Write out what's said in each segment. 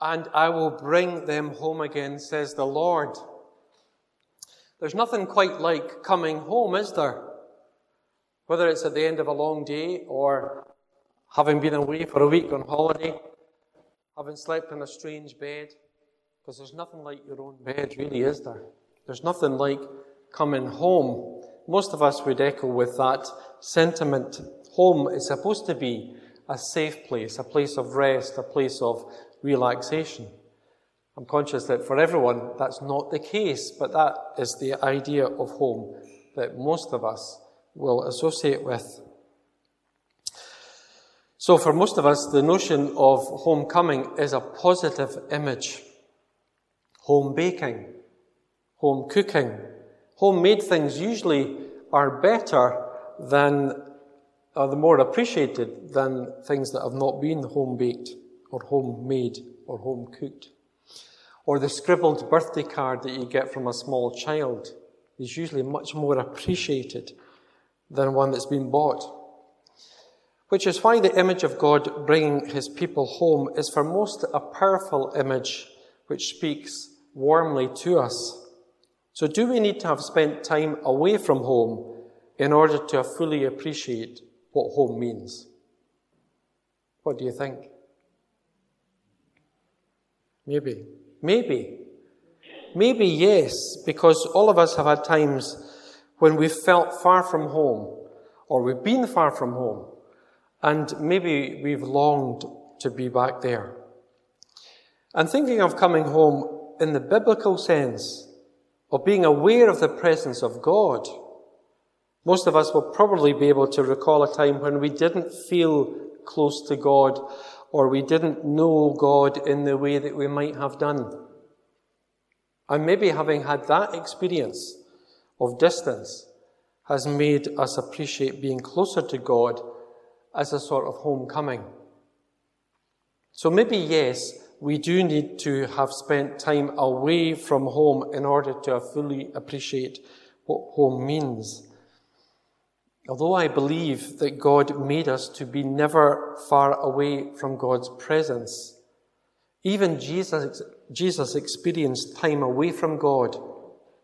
and I will bring them home again, says the Lord. There's nothing quite like coming home, is there? Whether it's at the end of a long day or having been away for a week on holiday, having slept in a strange bed, because there's nothing like your own bed, really, is there? There's nothing like coming home. Most of us would echo with that sentiment. Home is supposed to be a safe place, a place of rest, a place of relaxation. I'm conscious that for everyone that's not the case, but that is the idea of home that most of us will associate with. So, for most of us, the notion of homecoming is a positive image. Home baking, home cooking, homemade things usually are better than, are the more appreciated than things that have not been home baked or homemade or home cooked. Or the scribbled birthday card that you get from a small child is usually much more appreciated than one that's been bought. Which is why the image of God bringing his people home is for most a powerful image which speaks warmly to us. So, do we need to have spent time away from home in order to fully appreciate what home means? What do you think? Maybe. Maybe. Maybe yes, because all of us have had times when we've felt far from home, or we've been far from home, and maybe we've longed to be back there. And thinking of coming home in the biblical sense, of being aware of the presence of God, most of us will probably be able to recall a time when we didn't feel close to God or we didn't know God in the way that we might have done. And maybe having had that experience of distance has made us appreciate being closer to God as a sort of homecoming. So maybe, yes, we do need to have spent time away from home in order to fully appreciate what home means. Although I believe that God made us to be never far away from God's presence, even Jesus, Jesus experienced time away from God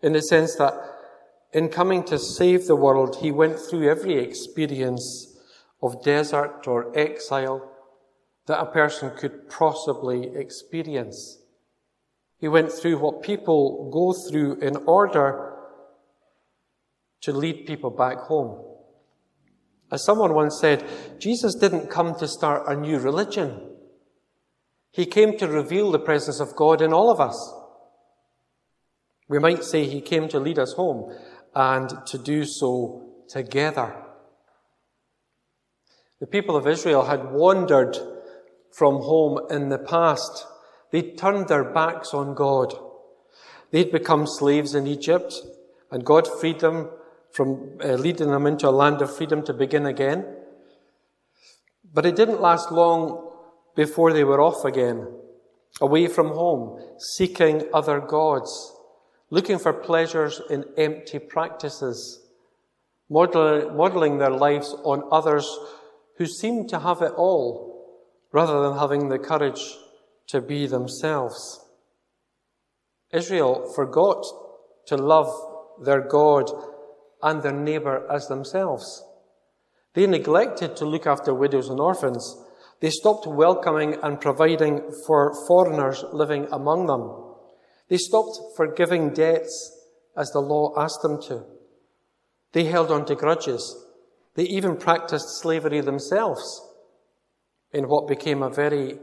in the sense that in coming to save the world, he went through every experience of desert or exile that a person could possibly experience. He went through what people go through in order to lead people back home. As someone once said, Jesus didn't come to start a new religion. He came to reveal the presence of God in all of us. We might say he came to lead us home and to do so together. The people of Israel had wandered from home in the past. They'd turned their backs on God. They'd become slaves in Egypt, and God freed them from uh, leading them into a land of freedom to begin again. But it didn't last long before they were off again, away from home, seeking other gods, looking for pleasures in empty practices, modeling their lives on others who seemed to have it all, rather than having the courage to be themselves. Israel forgot to love their God and their neighbour as themselves. They neglected to look after widows and orphans. They stopped welcoming and providing for foreigners living among them. They stopped forgiving debts as the law asked them to. They held on to grudges. They even practiced slavery themselves in what became a very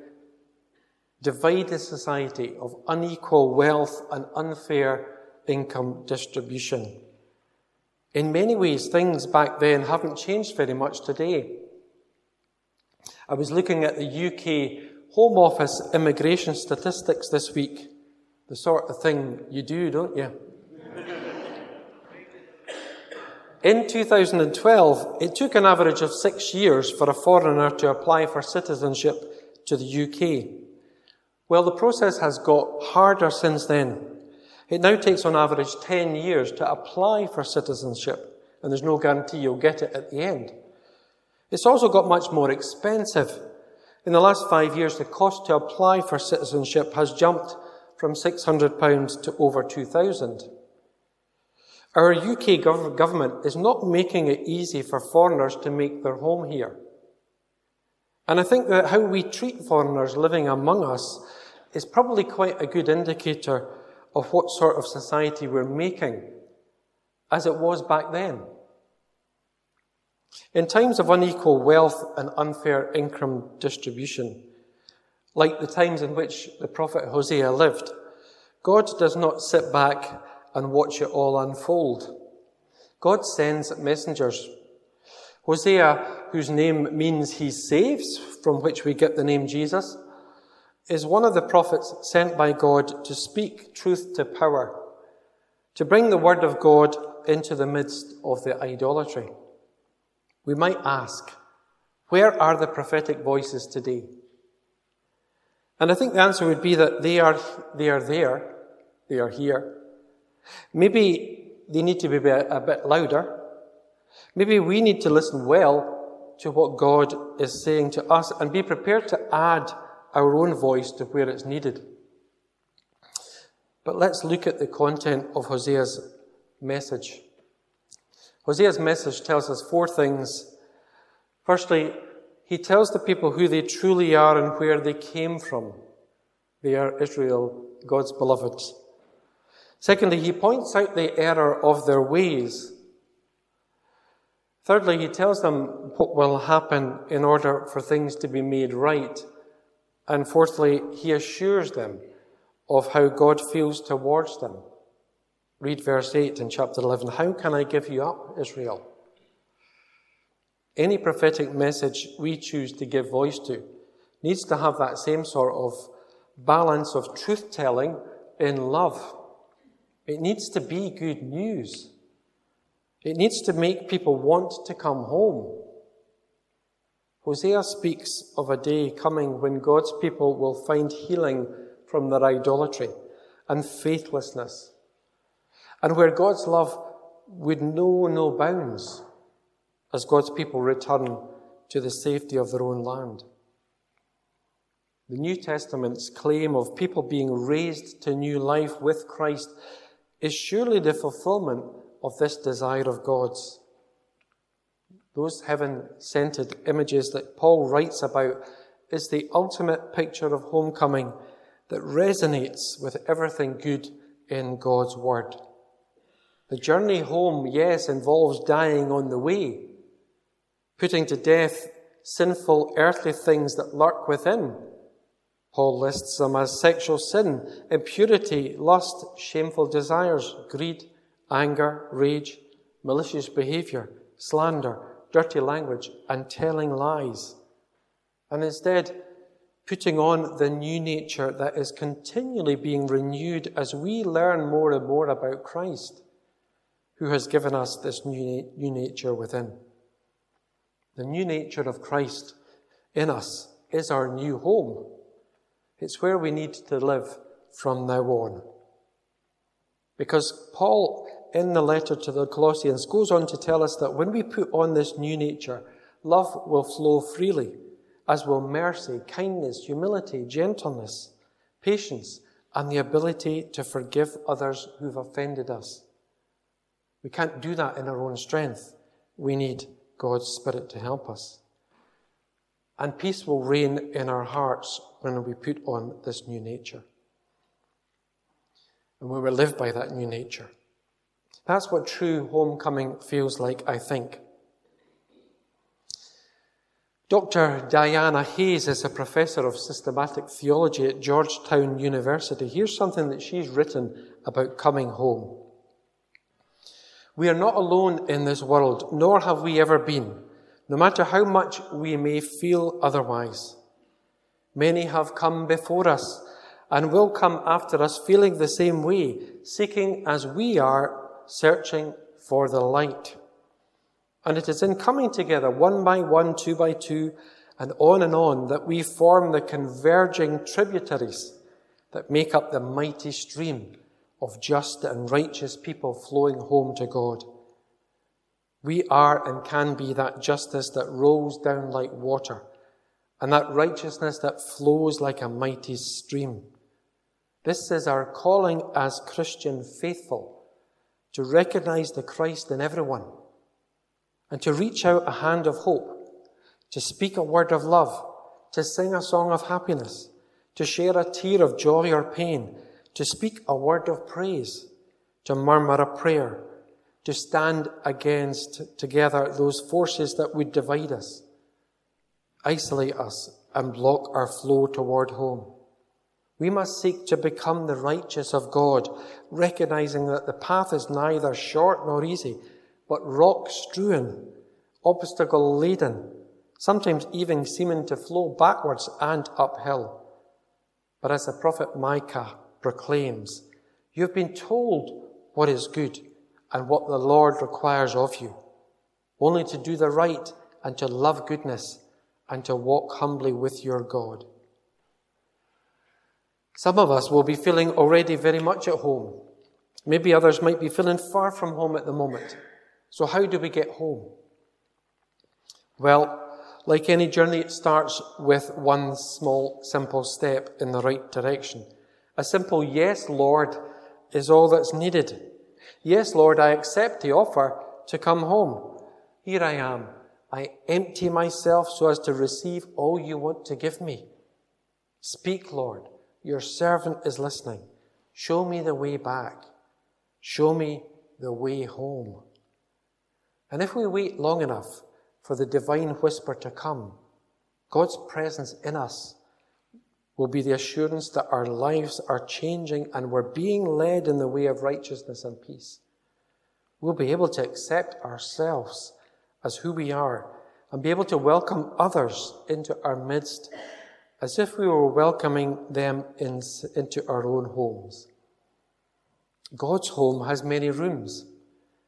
divided society of unequal wealth and unfair income distribution. In many ways, things back then haven't changed very much today. I was looking at the UK Home Office immigration statistics this week. The sort of thing you do, don't you? In 2012, it took an average of six years for a foreigner to apply for citizenship to the UK. Well, the process has got harder since then. It now takes on average 10 years to apply for citizenship, and there's no guarantee you'll get it at the end. It's also got much more expensive. In the last five years, the cost to apply for citizenship has jumped from £600 to over 2000 Our UK government is not making it easy for foreigners to make their home here. And I think that how we treat foreigners living among us is probably quite a good indicator of what sort of society we're making, as it was back then. In times of unequal wealth and unfair income distribution, like the times in which the prophet Hosea lived, God does not sit back and watch it all unfold. God sends messengers. Hosea, whose name means he saves, from which we get the name Jesus, is one of the prophets sent by God to speak truth to power, to bring the word of God into the midst of the idolatry. We might ask, where are the prophetic voices today? And I think the answer would be that they are, they are there, they are here. Maybe they need to be a bit louder. Maybe we need to listen well to what God is saying to us and be prepared to add our own voice to where it's needed. But let's look at the content of Hosea's message. Hosea's message tells us four things. Firstly, he tells the people who they truly are and where they came from. They are Israel, God's beloved. Secondly, he points out the error of their ways. Thirdly, he tells them what will happen in order for things to be made right. And fourthly, he assures them of how God feels towards them. Read verse 8 in chapter 11. How can I give you up, Israel? Any prophetic message we choose to give voice to needs to have that same sort of balance of truth telling in love. It needs to be good news. It needs to make people want to come home. Hosea speaks of a day coming when God's people will find healing from their idolatry and faithlessness, and where God's love would know no bounds as God's people return to the safety of their own land. The New Testament's claim of people being raised to new life with Christ is surely the fulfillment of this desire of God's. Those heaven centered images that Paul writes about is the ultimate picture of homecoming that resonates with everything good in God's Word. The journey home, yes, involves dying on the way, putting to death sinful earthly things that lurk within Paul lists them as sexual sin, impurity, lust, shameful desires, greed, anger, rage, malicious behavior, slander, dirty language, and telling lies. And instead, putting on the new nature that is continually being renewed as we learn more and more about Christ, who has given us this new, new nature within. The new nature of Christ in us is our new home. It's where we need to live from now on. Because Paul, in the letter to the Colossians, goes on to tell us that when we put on this new nature, love will flow freely, as will mercy, kindness, humility, gentleness, patience, and the ability to forgive others who've offended us. We can't do that in our own strength. We need God's Spirit to help us. And peace will reign in our hearts when we put on this new nature. And we live by that new nature. That's what true homecoming feels like, I think. Dr. Diana Hayes is a professor of systematic theology at Georgetown University. Here's something that she's written about coming home. We are not alone in this world, nor have we ever been, no matter how much we may feel otherwise. Many have come before us and will come after us feeling the same way, seeking as we are, searching for the light. And it is in coming together, one by one, two by two, and on and on, that we form the converging tributaries that make up the mighty stream of just and righteous people flowing home to God. We are and can be that justice that rolls down like water and that righteousness that flows like a mighty stream. This is our calling as Christian faithful to recognize the Christ in everyone and to reach out a hand of hope, to speak a word of love, to sing a song of happiness, to share a tear of joy or pain, to speak a word of praise, to murmur a prayer, to stand against together those forces that would divide us, isolate us, and block our flow toward home. We must seek to become the righteous of God, recognizing that the path is neither short nor easy, but rock strewn, obstacle laden, sometimes even seeming to flow backwards and uphill. But as the prophet Micah proclaims, you've been told what is good and what the Lord requires of you, only to do the right and to love goodness and to walk humbly with your God. Some of us will be feeling already very much at home. Maybe others might be feeling far from home at the moment. So, how do we get home? Well, like any journey, it starts with one small, simple step in the right direction. A simple yes, Lord, is all that's needed. Yes, Lord, I accept the offer to come home. Here I am. I empty myself so as to receive all you want to give me. Speak, Lord. Your servant is listening. Show me the way back. Show me the way home. And if we wait long enough for the divine whisper to come, God's presence in us will be the assurance that our lives are changing and we're being led in the way of righteousness and peace. We'll be able to accept ourselves as who we are and be able to welcome others into our midst as if we were welcoming them in, into our own homes. God's home has many rooms.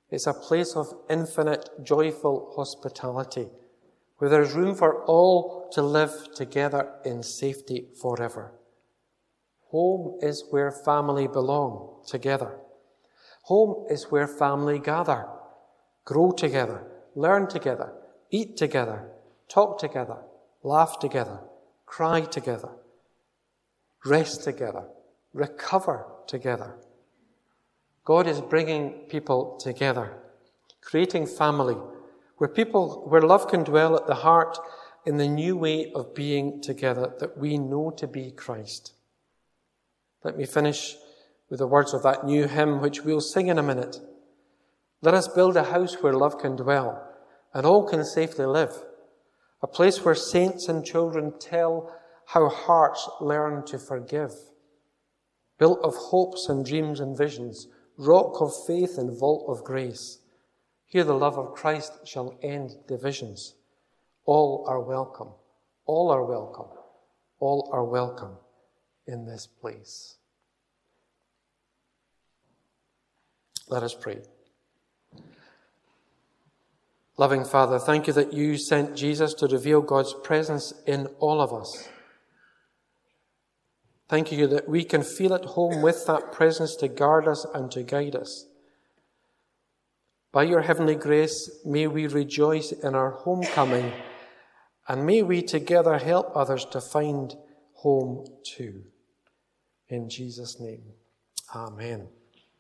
It's a place of infinite, joyful hospitality, where there's room for all to live together in safety forever. Home is where family belong together. Home is where family gather, grow together, learn together, eat together, talk together, laugh together, cry together, rest together, recover together. God is bringing people together, creating family where people, where love can dwell at the heart in the new way of being together that we know to be Christ. Let me finish with the words of that new hymn, which we'll sing in a minute. Let us build a house where love can dwell and all can safely live a place where saints and children tell how hearts learn to forgive. Built of hopes and dreams and visions, rock of faith and vault of grace. Here the love of Christ shall end divisions. All are welcome. All are welcome. All are welcome in this place. Let us pray. Loving Father, thank you that you sent Jesus to reveal God's presence in all of us. Thank you that we can feel at home with that presence to guard us and to guide us. By your heavenly grace, may we rejoice in our homecoming, and may we together help others to find home too. In Jesus' name, Amen.